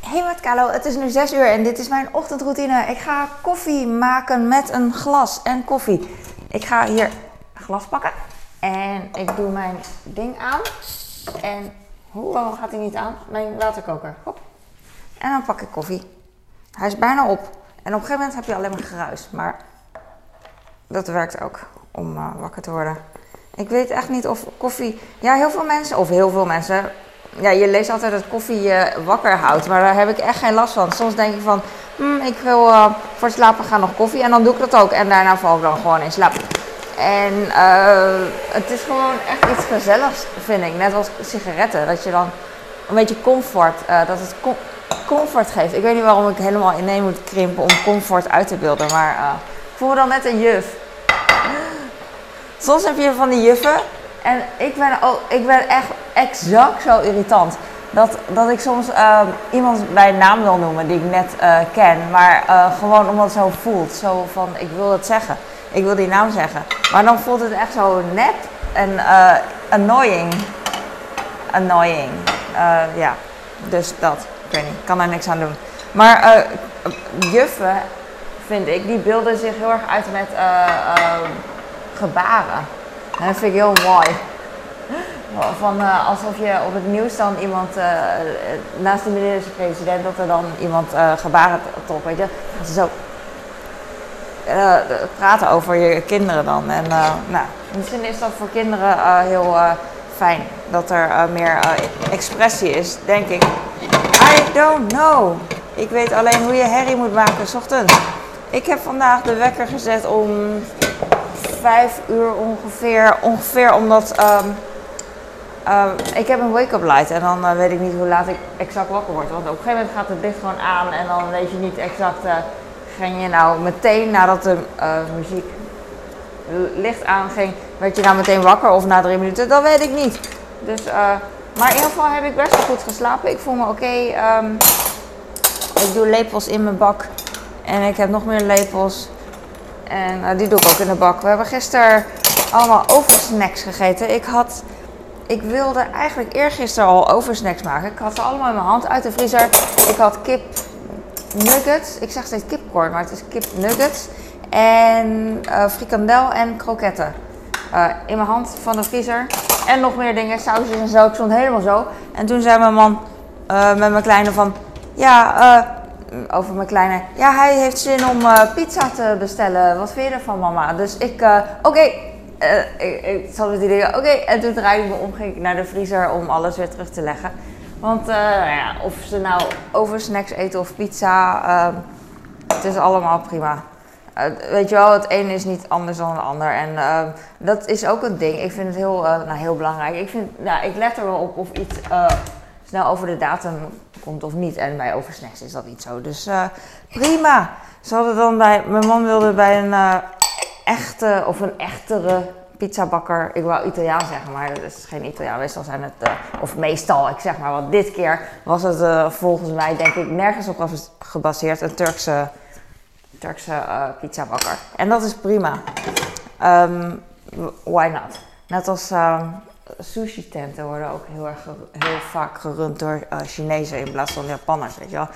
Hey met Kalo, het is nu 6 uur en dit is mijn ochtendroutine. Ik ga koffie maken met een glas en koffie. Ik ga hier een glas pakken en ik doe mijn ding aan. En hoe waarom gaat hij niet aan? Mijn waterkoker. Hop. En dan pak ik koffie. Hij is bijna op. En op een gegeven moment heb je alleen maar geruis. Maar dat werkt ook om uh, wakker te worden. Ik weet echt niet of koffie. Ja, heel veel mensen, of heel veel mensen. Ja, je leest altijd dat koffie je wakker houdt. Maar daar heb ik echt geen last van. Soms denk ik van. Hmm, ik wil uh, voor slapen gaan nog koffie. En dan doe ik dat ook. En daarna val ik dan gewoon in slaap. En uh, het is gewoon echt iets gezelligs, vind ik. Net als sigaretten. Dat je dan een beetje comfort. dat het com comfort geeft. Ik weet niet waarom ik helemaal ineen moet krimpen om comfort uit te beelden. Maar ik voel me dan net een juf. Soms heb je van die juffen. En ik ben, oh, ik ben echt exact zo irritant. Dat, dat ik soms uh, iemand bij naam wil noemen die ik net uh, ken. Maar uh, gewoon omdat het zo voelt. Zo van, ik wil het zeggen. Ik wil die naam zeggen. Maar dan voelt het echt zo nep en annoying. Annoying. ja, dus dat. Weet niet, ik kan daar niks aan doen. Maar juffen, vind ik, die beelden zich heel erg uit met gebaren. dat vind ik heel mooi. Van, uh, alsof je op het nieuws dan iemand, uh, naast de minister-president, dat er dan iemand uh, gebaren top, weet je. Dat ze zo praten over je kinderen dan. En nou, misschien is dat voor kinderen heel fijn. Dat er meer expressie is, denk ik. I don't know. Ik weet alleen hoe je herrie moet maken s ochtends. Ik heb vandaag de wekker gezet om vijf uur ongeveer. Ongeveer omdat um, um, ik heb een wake-up light en dan uh, weet ik niet hoe laat ik exact wakker word. Want op een gegeven moment gaat het licht gewoon aan en dan weet je niet exact. Uh, ging je nou meteen nadat de uh, muziek licht aanging, werd je nou meteen wakker of na drie minuten? Dat weet ik niet. Dus, maar in ieder geval heb ik best wel goed geslapen. Ik voel me oké. Um, ik doe lepels in mijn bak en ik heb nog meer lepels. En die doe ik ook in de bak. We hebben gisteren allemaal oversnacks gegeten. Ik had, ik wilde eigenlijk eergisteren al oversnacks maken. Ik had ze allemaal in mijn hand uit de vriezer. Ik had kip nuggets. Ik zeg steeds kipcorn, maar het is kip nuggets. En uh, frikandel en kroketten. Uh, in mijn hand van de vriezer. En nog meer dingen, sausjes en zo. Ik stond helemaal zo. En toen zei mijn man met mijn kleine van... Ja, over mijn kleine. Ja, hij heeft zin om pizza te bestellen. Wat vind je ervan, mama? Dus ik, oké. Uh, ik, zat met die dingen, oké. En toen draaide ik me om, ging ik naar de vriezer om alles weer terug te leggen. Want nou ja, of ze nou over snacks eten of pizza, ehm, het is allemaal prima. weet je wel, het een is niet anders dan het ander. En ehm, dat is ook een ding. Ik vind het heel, nou, heel belangrijk. Ik, vind, nou, ik let er wel op of iets snel over de datum komt of niet. En bij oversnacks is dat niet zo. Dus prima. Ze hadden dan bij, mijn man wilde bij een echte of een echtere pizzabakker. Ik wou Italiaan zeggen, maar dat is geen Italiaan. Meestal zijn het, uh, of meestal, ik zeg maar wat. Dit keer was het volgens mij, denk ik, nergens op gebaseerd. Een Turkse, Turkse pizzabakker. En dat is prima. Um, why not? Net als ehm, sushi-tenten worden ook heel, erg, heel vaak gerund door uh, Chinezen in plaats van Japanners, weet je wel.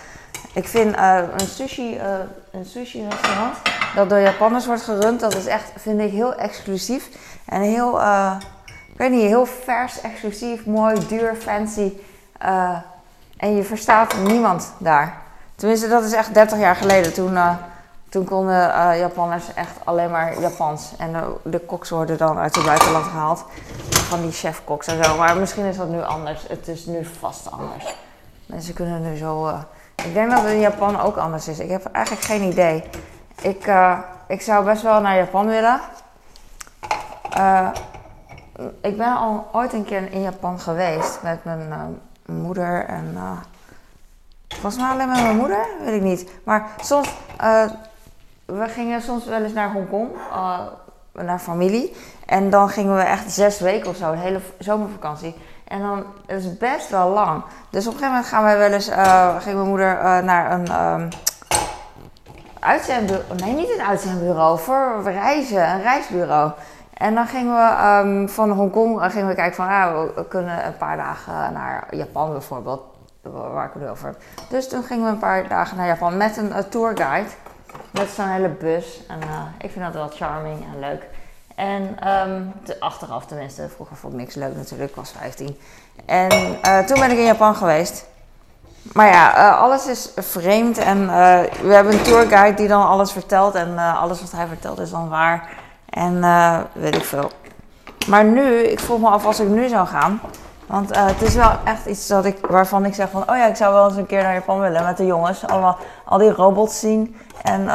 Ik vind uh, een sushi, uh, een sushi restaurant dat door Japanners wordt gerund, dat is echt, vind ik heel exclusief. En heel, ik weet niet, heel vers, exclusief, mooi, duur, fancy. en je verstaat niemand daar. Tenminste, dat is echt 30 jaar geleden. Toen toen konden Japanners echt alleen maar Japans. En de, de koks worden dan uit het buitenland gehaald. Van die chefkoks en zo. Maar misschien is dat nu anders. Het is nu vast anders. Mensen kunnen nu zo. Ik denk dat het in Japan ook anders is. Ik heb eigenlijk geen idee. Ik, uh, ik zou best wel naar Japan willen. ik ben al ooit een keer in Japan geweest met mijn moeder en. Volgens mij alleen met mijn moeder, weet ik niet. Maar soms we gingen soms wel eens naar Hongkong, naar familie. En dan gingen we echt zes weken of zo, een hele zomervakantie. En dan dat is best wel lang. Dus op een gegeven moment gaan wij wel eens, ging mijn moeder naar een um, uitzendbureau. Nee, niet een uitzendbureau, voor reizen, een reisbureau. En dan gingen we um, van Hongkong gingen we kijken van, ah, we kunnen een paar dagen naar Japan bijvoorbeeld. waar ik het over heb. Dus toen gingen we een paar dagen naar Japan met een tourguide. Met zo'n hele bus. En ik vind dat wel charming en leuk. En um, achteraf tenminste, vroeger vond ik niks leuk natuurlijk, ik was 15. En toen ben ik in Japan geweest. Maar ja, uh, alles is vreemd en uh, we hebben een tourguide die dan alles vertelt en uh, alles wat hij vertelt is dan waar. En weet ik veel. Maar nu, ik vroeg me af als ik nu zou gaan. Want het is wel echt iets dat ik, waarvan ik zeg van, oh ja, ik zou wel eens een keer naar Japan willen met de jongens. Allemaal, al die robots zien. En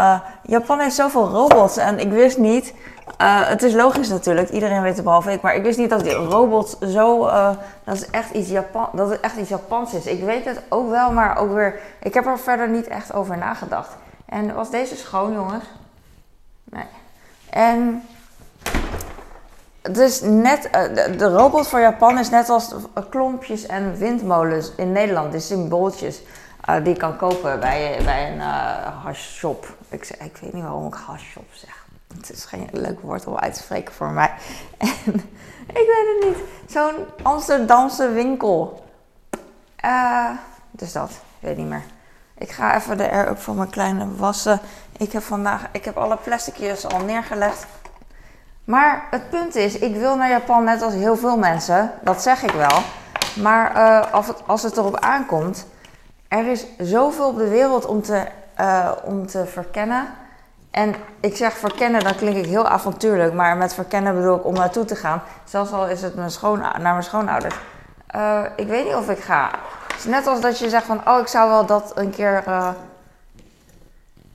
Japan heeft zoveel robots en ik wist niet uh, het is logisch natuurlijk, iedereen weet het behalve ik, maar ik wist niet dat die robot zo, uh, dat, is echt iets Japan, dat het echt iets Japans is. Ik weet het ook wel, maar ook weer, ik heb er verder niet echt over nagedacht. En was deze schoon, jongens? Nee. En dus net, uh, de, robot voor Japan is net als klompjes en windmolens in Nederland, de symbooltjes. die je kan kopen bij, bij een hashshop. Ik, ik weet niet waarom ik hashshop zeg. Het is geen leuk woord om uit te spreken voor mij. En ik weet het niet. Zo'n Amsterdamse winkel. Uh, dus dat, ik weet niet meer. Ik ga even de air-up voor mijn kleine wassen. Ik heb vandaag, ik heb alle plasticjes al neergelegd. Maar het punt is, ik wil naar Japan net als heel veel mensen. Dat zeg ik wel. Maar uh, als, het, als het erop aankomt, er is zoveel op de wereld om te, uh, om te verkennen. En ik zeg verkennen, dan klink ik heel avontuurlijk, maar met verkennen bedoel ik om naartoe te gaan. Zelfs al is het mijn schoon, naar mijn schoonouders. Uh, ik weet niet of ik ga. Het is net als dat je zegt van, oh, ik zou wel dat een keer. Uh,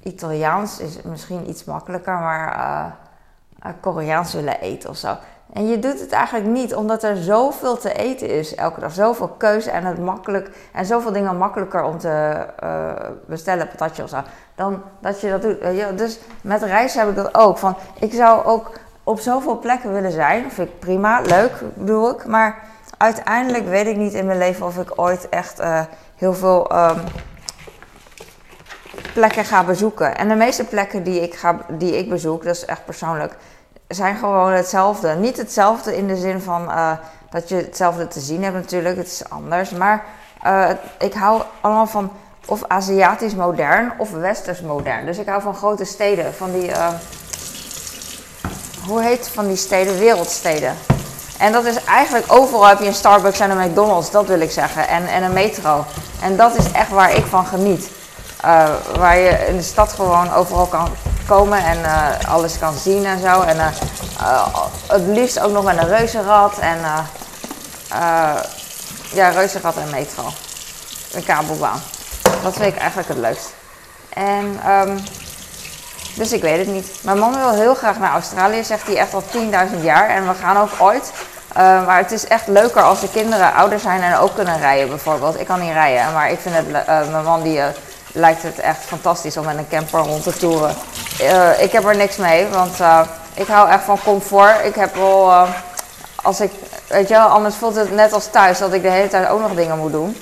Italiaans is misschien iets makkelijker, maar uh, Koreaans willen eten of zo. En je doet het eigenlijk niet, omdat er zoveel te eten is elke dag. Zoveel keuze en het makkelijk. En zoveel dingen makkelijker om te uh, bestellen, patatje of zo. Dan dat je dat doet. dus met reizen heb ik dat ook. Van, ik zou ook op zoveel plekken willen zijn. Vind ik prima, leuk bedoel ik. Maar uiteindelijk weet ik niet in mijn leven of ik ooit echt uh, heel veel um, plekken ga bezoeken. En de meeste plekken die ik, ga, die ik bezoek, dat is echt persoonlijk zijn gewoon hetzelfde. Niet hetzelfde in de zin van uh, dat je hetzelfde te zien hebt natuurlijk, het is anders. Maar uh, ik hou allemaal van of Aziatisch modern of Westers modern. Dus ik hou van grote steden, van die, uh, hoe heet van die steden? Wereldsteden. En dat is eigenlijk overal heb je een Starbucks en een McDonald's, dat wil ik zeggen. En, en een metro. En dat is echt waar ik van geniet. Waar je in de stad gewoon overal kan komen en uh, alles kan zien en zo. En uh, het liefst ook nog met een reuzenrad en ja, reuzenrad en metro. Een kabelbaan. Dat vind ik eigenlijk het leukst. En um, dus ik weet het niet. Mijn man wil heel graag naar Australië, zegt hij echt al 10.000 jaar. En we gaan ook ooit. Maar het is echt leuker als de kinderen ouder zijn en ook kunnen rijden bijvoorbeeld. Ik kan niet rijden, maar ik vind het, mijn man die lijkt het echt fantastisch om met een camper rond te toeren. Uh, ik heb er niks mee, want uh, ik hou echt van comfort. Ik heb wel, uh, als ik, weet je wel, anders voelt het net als thuis dat ik de hele tijd ook nog dingen moet doen.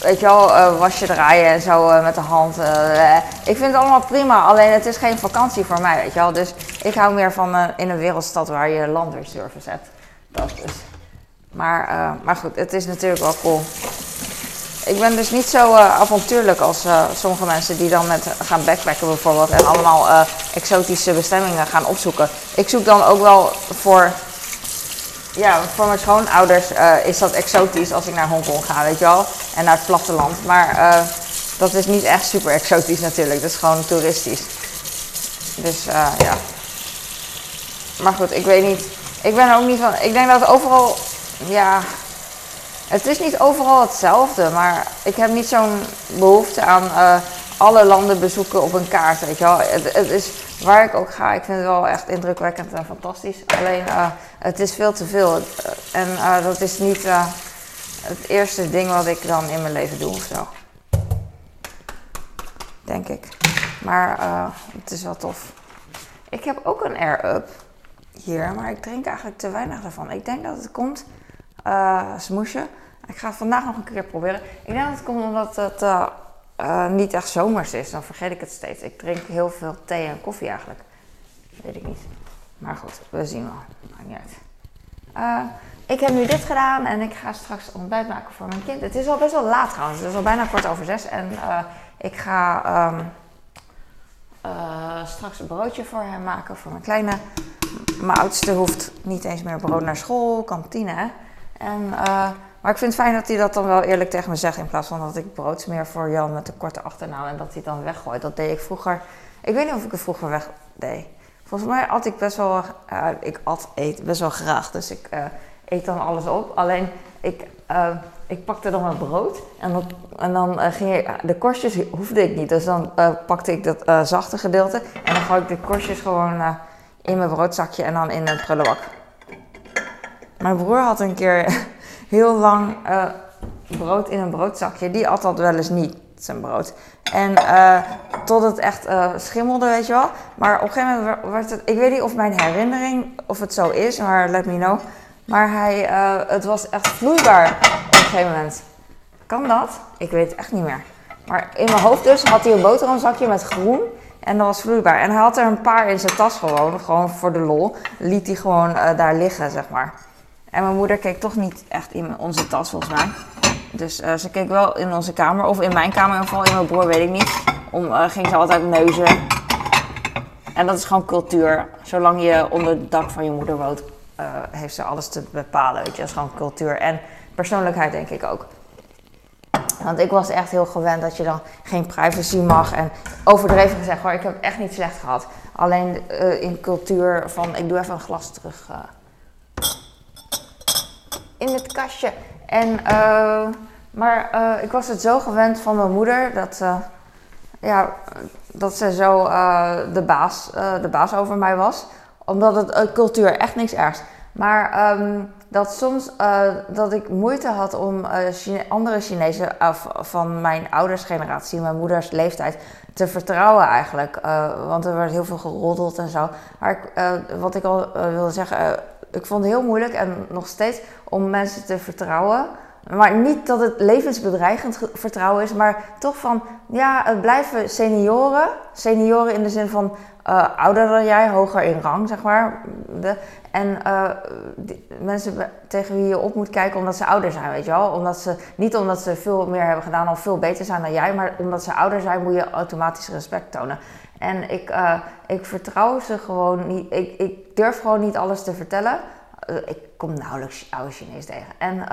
weet je wel, wasje draaien en zo met de hand. ik vind het allemaal prima, alleen het is geen vakantie voor mij, weet je wel. Dus ik hou meer van in een wereldstad waar je landweerservice hebt. Dat is. Maar, maar goed, het is natuurlijk wel cool ik ben dus niet zo uh, avontuurlijk als uh, sommige mensen die dan met gaan backpacken bijvoorbeeld en allemaal uh, exotische bestemmingen gaan opzoeken. Ik zoek dan ook wel voor, ja, voor mijn schoonouders is dat exotisch als ik naar Hongkong ga, weet je wel, en naar het platteland. Maar dat is niet echt super exotisch natuurlijk, dat is gewoon toeristisch. Dus ja. Maar goed, ik weet niet. Ik ben ook niet van. Ik denk dat overal, ja, het is niet overal hetzelfde, maar ik heb niet zo'n behoefte aan uh, alle landen bezoeken op een kaart, weet je wel. Het, is waar ik ook ga, ik vind het wel echt indrukwekkend en fantastisch. Alleen, uh, het is veel te veel. En uh, dat is niet het eerste ding wat ik dan in mijn leven doe of zo. Denk ik. Maar het is wel tof. Ik heb ook een air-up hier, maar ik drink eigenlijk te weinig ervan. Ik denk dat het komt uh, smoesje. Ik ga het vandaag nog een keer proberen. Ik denk dat het komt omdat het uh, uh, niet echt zomers is. Dan vergeet ik het steeds. Ik drink heel veel thee en koffie eigenlijk. Weet ik niet. Maar goed, we zien wel. Maakt niet uit. ik heb nu dit gedaan en ik ga straks ontbijt maken voor mijn kind. Het is al best wel laat trouwens. Het is al bijna kwart over zes. En ik ga uh, straks een broodje voor hem maken, voor mijn kleine. Mijn oudste hoeft niet eens meer brood naar school, kantine. En, uh, maar ik vind het fijn dat hij dat dan wel eerlijk tegen me zegt. In plaats van dat ik brood smeer voor Jan met een korte achternaam en dat hij dan weggooit. Dat deed ik vroeger. Ik weet niet of ik het vroeger weg deed. Volgens mij at ik best wel. ik at eet best wel graag. Dus ik eet dan alles op. Alleen ik, ik pakte dan wat brood en, en dan ging ik, de korstjes hoefde ik niet. Dus dan pakte ik dat zachte gedeelte en dan gooi ik de korstjes gewoon in mijn broodzakje en dan in een prullenbak. Mijn broer had een keer heel lang brood in een broodzakje. Die at dat wel eens niet, zijn brood. En tot het echt schimmelde, weet je wel. Maar op een gegeven moment werd het... Ik weet niet of mijn herinnering, of het zo is, maar let me know maar hij, het was echt vloeibaar op een gegeven moment. Kan dat? Ik weet het echt niet meer. Maar in mijn hoofd dus had hij een boterhamzakje met groen. En dat was vloeibaar. En hij had er een paar in zijn tas gewoon. Gewoon voor de lol. Liet hij gewoon daar liggen, zeg maar. En mijn moeder keek toch niet echt in onze tas, volgens mij. Dus uh, ze keek wel in onze kamer. Of in mijn kamer in ieder geval. In mijn broer weet ik niet. Om, ging ze altijd neuzen. En dat is gewoon cultuur. Zolang je onder het dak van je moeder woont, uh, heeft ze alles te bepalen. Weet je, dat is gewoon cultuur en persoonlijkheid, denk ik ook. Want ik was echt heel gewend dat je dan geen privacy mag. En overdreven gezegd hoor, ik heb echt niet slecht gehad. Alleen in cultuur van, ik doe even een glas terug in het kastje. En, maar ik was het zo gewend van mijn moeder dat, ja, dat ze zo de, baas, de baas over mij was omdat het cultuur echt niks ergs. Maar um, dat soms dat ik moeite had om Chine andere Chinezen van mijn ouders generatie, mijn moeders leeftijd, te vertrouwen eigenlijk. want er werd heel veel geroddeld en zo. Maar wat ik al wilde zeggen, ik vond het heel moeilijk en nog steeds om mensen te vertrouwen. Maar niet dat het levensbedreigend vertrouwen is, maar toch van, ja, het blijven senioren. Senioren in de zin van uh, ouder dan jij, hoger in rang, zeg maar. De, en uh, mensen tegen wie je op moet kijken omdat ze ouder zijn, weet je wel. Omdat ze, niet omdat ze veel meer hebben gedaan of veel beter zijn dan jij, maar omdat ze ouder zijn moet je automatisch respect tonen. En ik, uh, ik vertrouw ze gewoon niet, ik, ik durf gewoon niet alles te vertellen. ik kom nauwelijks oude Chinees tegen. En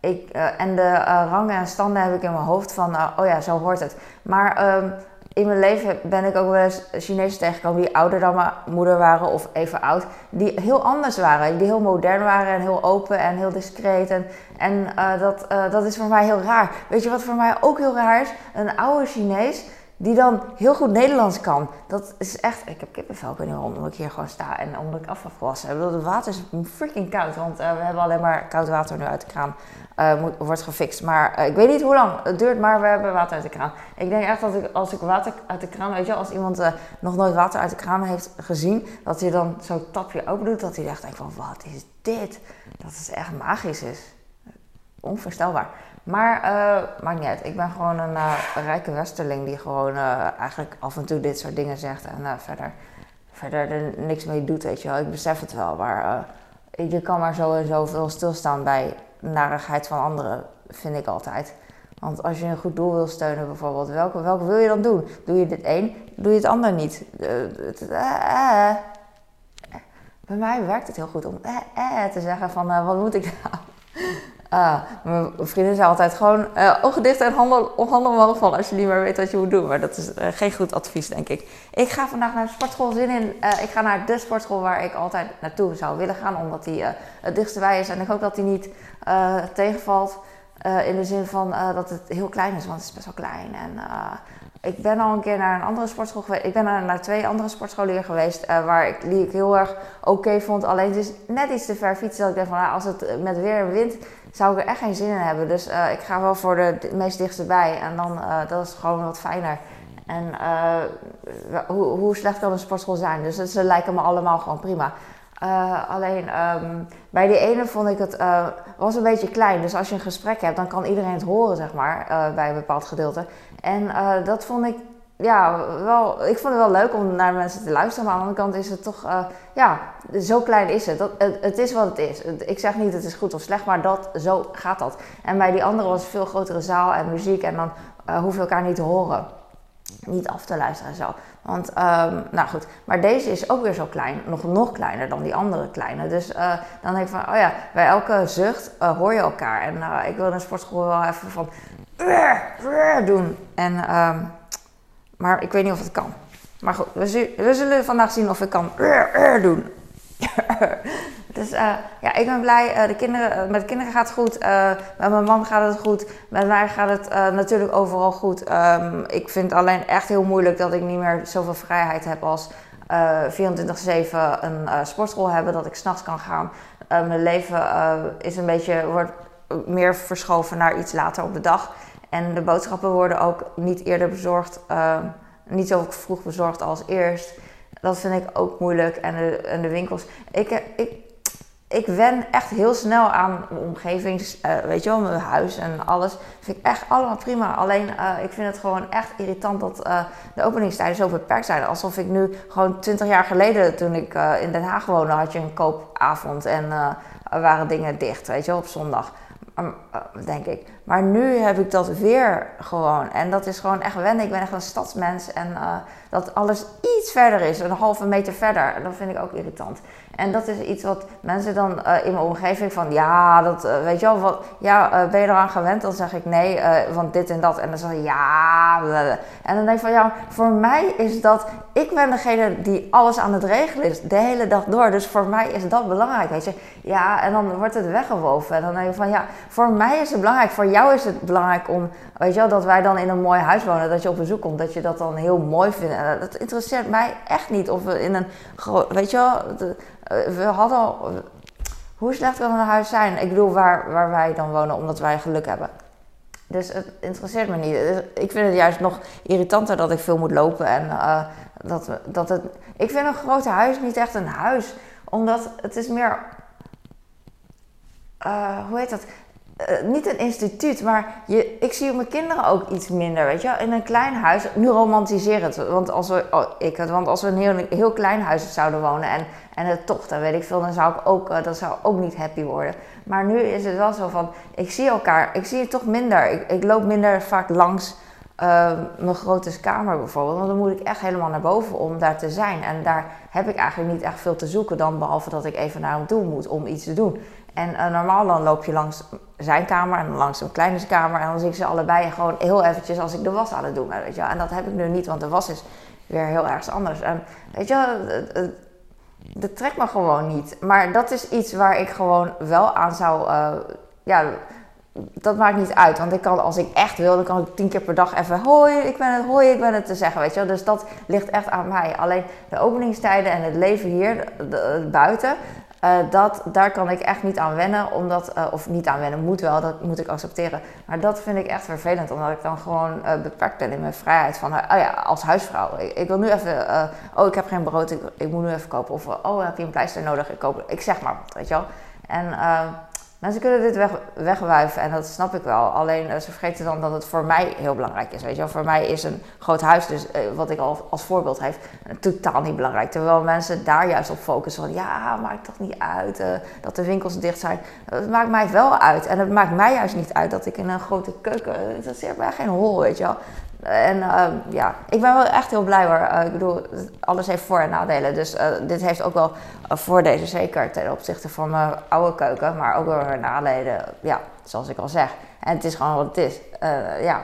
ik, uh, en de rangen en standen heb ik in mijn hoofd van, oh ja, zo hoort het. Maar um, in mijn leven ben ik ook wel eens Chinezen tegengekomen die ouder dan mijn moeder waren of even oud. Die heel anders waren. Die heel modern waren en heel open en heel discreet. En, en dat, dat is voor mij heel raar. Weet je wat voor mij ook heel raar is? Een oude Chinees die dan heel goed Nederlands kan. Dat is echt. Ik heb kippenvel, ik weet niet ik hier gewoon sta en omdat ik af heb. Het water is freaking koud, want uh, we hebben alleen maar koud water nu uit de kraan. Moet, wordt gefixt. Maar uh, ik weet niet hoe lang het duurt, maar we hebben water uit de kraan. Ik denk echt dat ik, als ik water uit de kraan, weet je, als iemand nog nooit water uit de kraan heeft gezien, dat hij dan zo'n tapje open doet, dat hij echt denkt van, wat is dit? Dat is echt magisch is. Onvoorstelbaar. Maar uh, maakt niet uit. Ik ben gewoon een uh, rijke westerling die gewoon uh, eigenlijk af en toe dit soort dingen zegt en verder, verder er niks mee doet, weet je wel. Ik besef het wel, maar je kan maar zo en zoveel stilstaan bij narigheid van anderen, vind ik altijd. Want als je een goed doel wil steunen bijvoorbeeld, welke, welke wil je dan doen? Doe je dit één, doe je het ander niet. Bij mij werkt het heel goed om te zeggen van wat moet ik nou? Uh, mijn vriendin zei altijd gewoon uh, ogen dicht en handen, handen omhoog vallen als je niet meer weet wat je moet doen. Maar dat is uh, geen goed advies, denk ik. Ik ga vandaag naar de sportschool zin in. ik ga naar de sportschool waar ik altijd naartoe zou willen gaan, omdat die het dichtst bij is. En ik hoop dat die niet tegenvalt in de zin van dat het heel klein is, want het is best wel klein. En ik ben al een keer naar een andere sportschool geweest. Ik ben naar, twee andere sportscholen geweest. waar ik, die ik heel erg oké vond. Alleen het is net iets te ver fietsen. Dat ik denk van nou, als het met weer en wind zou ik er echt geen zin in hebben. Dus uh, ik ga wel voor de, meest dichtste bij. En dan, uh, dat is gewoon wat fijner. En uh, hoe, hoe, slecht kan een sportschool zijn? Dus ze lijken me allemaal gewoon prima. alleen um, bij die ene vond ik het was een beetje klein. Dus als je een gesprek hebt, dan kan iedereen het horen, zeg maar, bij een bepaald gedeelte. En dat vond ik ja, wel, ik vond het wel leuk om naar mensen te luisteren. Maar aan de andere kant is het toch, uh, ja, zo klein is het. Dat, het. Het is wat het is. Ik zeg niet het is goed of slecht, maar dat, zo gaat dat. En bij die andere was een veel grotere zaal en muziek. En dan uh, hoef je elkaar niet te horen. Niet af te luisteren en zo. Want, um, nou goed, maar deze is ook weer zo klein, nog, nog kleiner dan die andere kleine. Dus uh, dan denk ik van, oh ja, bij elke zucht hoor je elkaar. En ik wil in een sportschool wel even van doen. En, um, maar ik weet niet of het kan. Maar goed, we, zullen vandaag zien of ik kan doen. dus uh, ja, ik ben blij. Uh, de kinderen, met de kinderen gaat het goed. Uh, met mijn man gaat het goed. Met mij gaat het natuurlijk overal goed. Um, ik vind alleen echt heel moeilijk dat ik niet meer zoveel vrijheid heb als 24-7 een sportschool hebben. Dat ik s'nachts kan gaan. mijn leven is een beetje, wordt meer verschoven naar iets later op de dag. En de boodschappen worden ook niet eerder bezorgd. niet zo vroeg bezorgd als eerst. Dat vind ik ook moeilijk. En de, en de winkels. Ik, ik, ik wen echt heel snel aan mijn omgeving. Uh, weet je wel, mijn huis en alles. vind ik echt allemaal prima. Alleen uh, ik vind het gewoon echt irritant dat de openingstijden zo beperkt zijn. Alsof ik nu gewoon 20 jaar geleden, toen ik in Den Haag woonde, had je een koopavond en waren dingen dicht, weet je wel, op zondag. Denk ik. Maar nu heb ik dat weer gewoon. En dat is gewoon echt wennen. Ik ben echt een stadsmens. En uh, dat alles iets verder is, een halve meter verder. Dat vind ik ook irritant. En dat is iets wat mensen dan uh, in mijn omgeving van, ja, dat, uh, weet je wel, wat, ja, ben je eraan gewend? Dan zeg ik nee, want dit en dat. En dan zeg je ja. En dan denk ik van, ja, voor mij is dat, ik ben degene die alles aan het regelen is, de hele dag door. Dus voor mij is dat belangrijk, weet je. Ja, en dan wordt het weggewoven. En dan denk je van, ja, voor mij is het belangrijk, voor jou is het belangrijk om, weet je wel, dat wij dan in een mooi huis wonen, dat je op bezoek komt, dat je dat dan heel mooi vindt. En dat interesseert mij echt niet of we in een, weet je wel, we hadden al, hoe slecht kan een huis zijn? Ik bedoel, waar, waar wij dan wonen, omdat wij geluk hebben. Dus het interesseert me niet. Dus ik vind het juist nog irritanter dat ik veel moet lopen. En dat, dat het. Ik vind een groot huis niet echt een huis. Omdat het is meer. Hoe heet dat? Uh, niet een instituut, maar je, ik zie mijn kinderen ook iets minder, weet je In een klein huis, nu romantiseer het, want als we, oh, ik want als we een heel, heel klein huis zouden wonen en, en het toch, dan weet ik veel, dan zou ik ook, uh, dat zou ook niet happy worden. Maar nu is het wel zo van, ik zie elkaar, ik zie het toch minder. Ik, ik loop minder vaak langs uh, mijn grote kamer bijvoorbeeld, want dan moet ik echt helemaal naar boven om daar te zijn. En daar heb ik eigenlijk niet echt veel te zoeken dan, behalve dat ik even naar hem toe moet om iets te doen. En uh, normaal dan loop je langs zijn kamer en langs een kleine kamer. En dan zie ik ze allebei gewoon heel eventjes als ik de was aan het doen ben, weet je En dat heb ik nu niet, want de was is weer heel erg anders. En weet je, dat trekt me gewoon niet. Maar dat is iets waar ik gewoon wel aan zou... Uh, ja, dat maakt niet uit. Want ik kan, als ik echt wil, dan kan ik tien keer per dag even hoi, ik ben het, hoi, ik ben het te zeggen, weet je wel. Dus dat ligt echt aan mij. Alleen de openingstijden en het leven hier buiten, uh, dat, daar kan ik echt niet aan wennen, omdat, uh, of niet aan wennen, moet wel, dat moet ik accepteren. Maar dat vind ik echt vervelend, omdat ik dan gewoon uh, beperkt ben in mijn vrijheid van, oh ja, als huisvrouw. Ik, wil nu even, oh ik heb geen brood, ik, ik, moet nu even kopen. Of, oh heb je een pleister nodig, ik koop, ik zeg maar, weet je wel. En Mensen kunnen dit weg, wegwuiven en dat snap ik wel. Alleen uh, ze vergeten dan dat het voor mij heel belangrijk is. Weet je wel? Voor mij is een groot huis, dus uh, wat ik al als voorbeeld geef, totaal niet belangrijk. Terwijl mensen daar juist op focussen van ja, maakt toch niet uit dat de winkels dicht zijn. Het maakt mij wel uit. En het maakt mij juist niet uit dat ik in een grote keuken. Het interesseert mij geen hol, weet je wel. En uh, ja, ik ben wel echt heel blij hoor. Uh, ik bedoel, alles heeft voor- en nadelen. Dus uh, dit heeft ook wel voordelen, zeker ten opzichte van mijn oude keuken. Maar ook wel nadelen, ja, zoals ik al zeg. En het is gewoon wat het is. ja.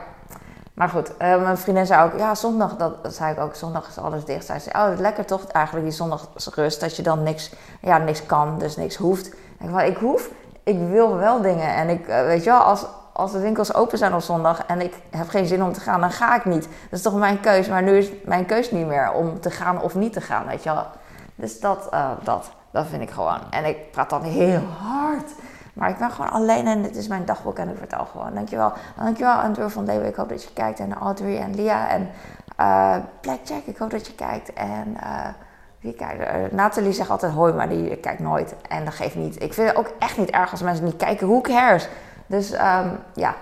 Maar goed, mijn vriendin zei ook, ja, zondag, dat, zei ik ook, zondag is alles dicht. Zij zei, oh, lekker toch eigenlijk die zondagsrust, dat je dan niks, ja, niks kan, dus niks hoeft. Ik van, ik hoef, ik wil wel dingen. En ik, weet je wel, als, als de winkels open zijn op zondag en ik heb geen zin om te gaan, dan ga ik niet. Dat is toch mijn keus. Maar nu is mijn keus niet meer om te gaan of niet te gaan, weet je wel. Dus dat, uh, dat, dat vind ik gewoon. En ik praat dan heel hard. Maar ik ben gewoon alleen en dit is mijn dagboek en ik vertel gewoon. Dankjewel. Dankjewel Andrew van Leeuwen. Ik hoop dat je kijkt. En Audrey en Lia en uh, Blackjack. Ik hoop dat je kijkt. En uh, wie kijkt? Nathalie zegt altijd hoi, maar die kijkt nooit. En dat geeft niet. Ik vind het ook echt niet erg als mensen niet kijken. Who cares? Dus um, ja,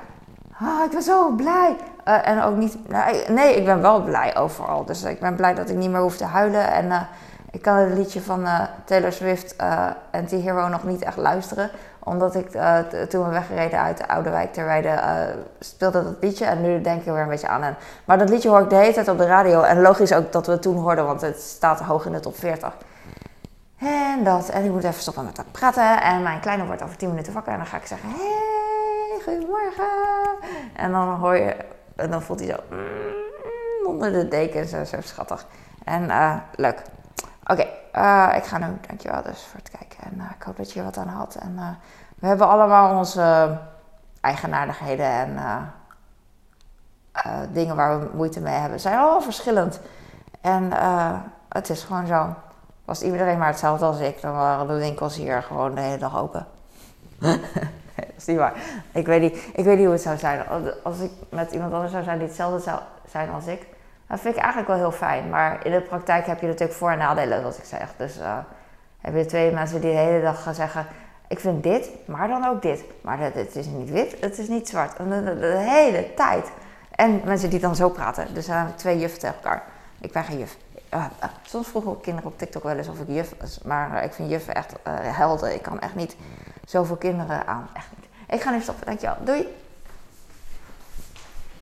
ah, ik ben zo blij. Eh, en ook niet. Nou, nee, ik ben wel blij overal. Dus ik ben blij dat ik niet meer hoef te huilen. En eh, ik kan het liedje van eh, Taylor Swift eh en The Hero nog niet echt luisteren. Omdat ik toen we weggereden uit de Oude Wijk ter Weide speelde dat liedje. En nu denk ik er weer een beetje aan. Maar dat liedje hoor ik de hele tijd op de radio. En logisch ook dat we het toen hoorden, want het staat hoog in de top 40. En dat. En ik moet even stoppen met dat praten. En mijn kleine wordt over 10 minuten wakker. En dan ga ik zeggen: goedemorgen. En dan hoor je. En dan voelt hij zo. mm, onder de deken. Zo, zo schattig. En eh, leuk. Oké, eh, ik ga nu. Dankjewel dus voor het kijken. En eh, ik hoop dat je er wat aan had. En we hebben allemaal onze eigenaardigheden en dingen waar we moeite mee hebben. Zijn allemaal verschillend. En het is gewoon zo. Was iedereen maar hetzelfde als ik, dan waren de winkels hier gewoon de hele dag open. Ik weet niet, ik weet niet hoe het zou zijn. Als- ik met iemand anders zou zijn die hetzelfde zou zijn als ik. Dat vind ik eigenlijk wel heel fijn. Maar in de praktijk heb je natuurlijk voor- en nadelen, zoals ik zeg. Dus eh, heb je twee mensen die de hele dag gaan zeggen... Ik vind dit, maar dan ook dit. Maar het, het is niet wit, het is niet zwart. De, hele tijd. En mensen die dan zo praten. Dus hebben we twee juffen tegen elkaar. Ik ben geen juf. Eh, eh, soms vroegen kinderen op TikTok wel eens of ik juf was. Maar eh, ik vind juffen echt eh, helden. Ik kan echt niet zoveel kinderen aan. Echt niet. Ik ga nu stoppen. Dankjewel. Doei.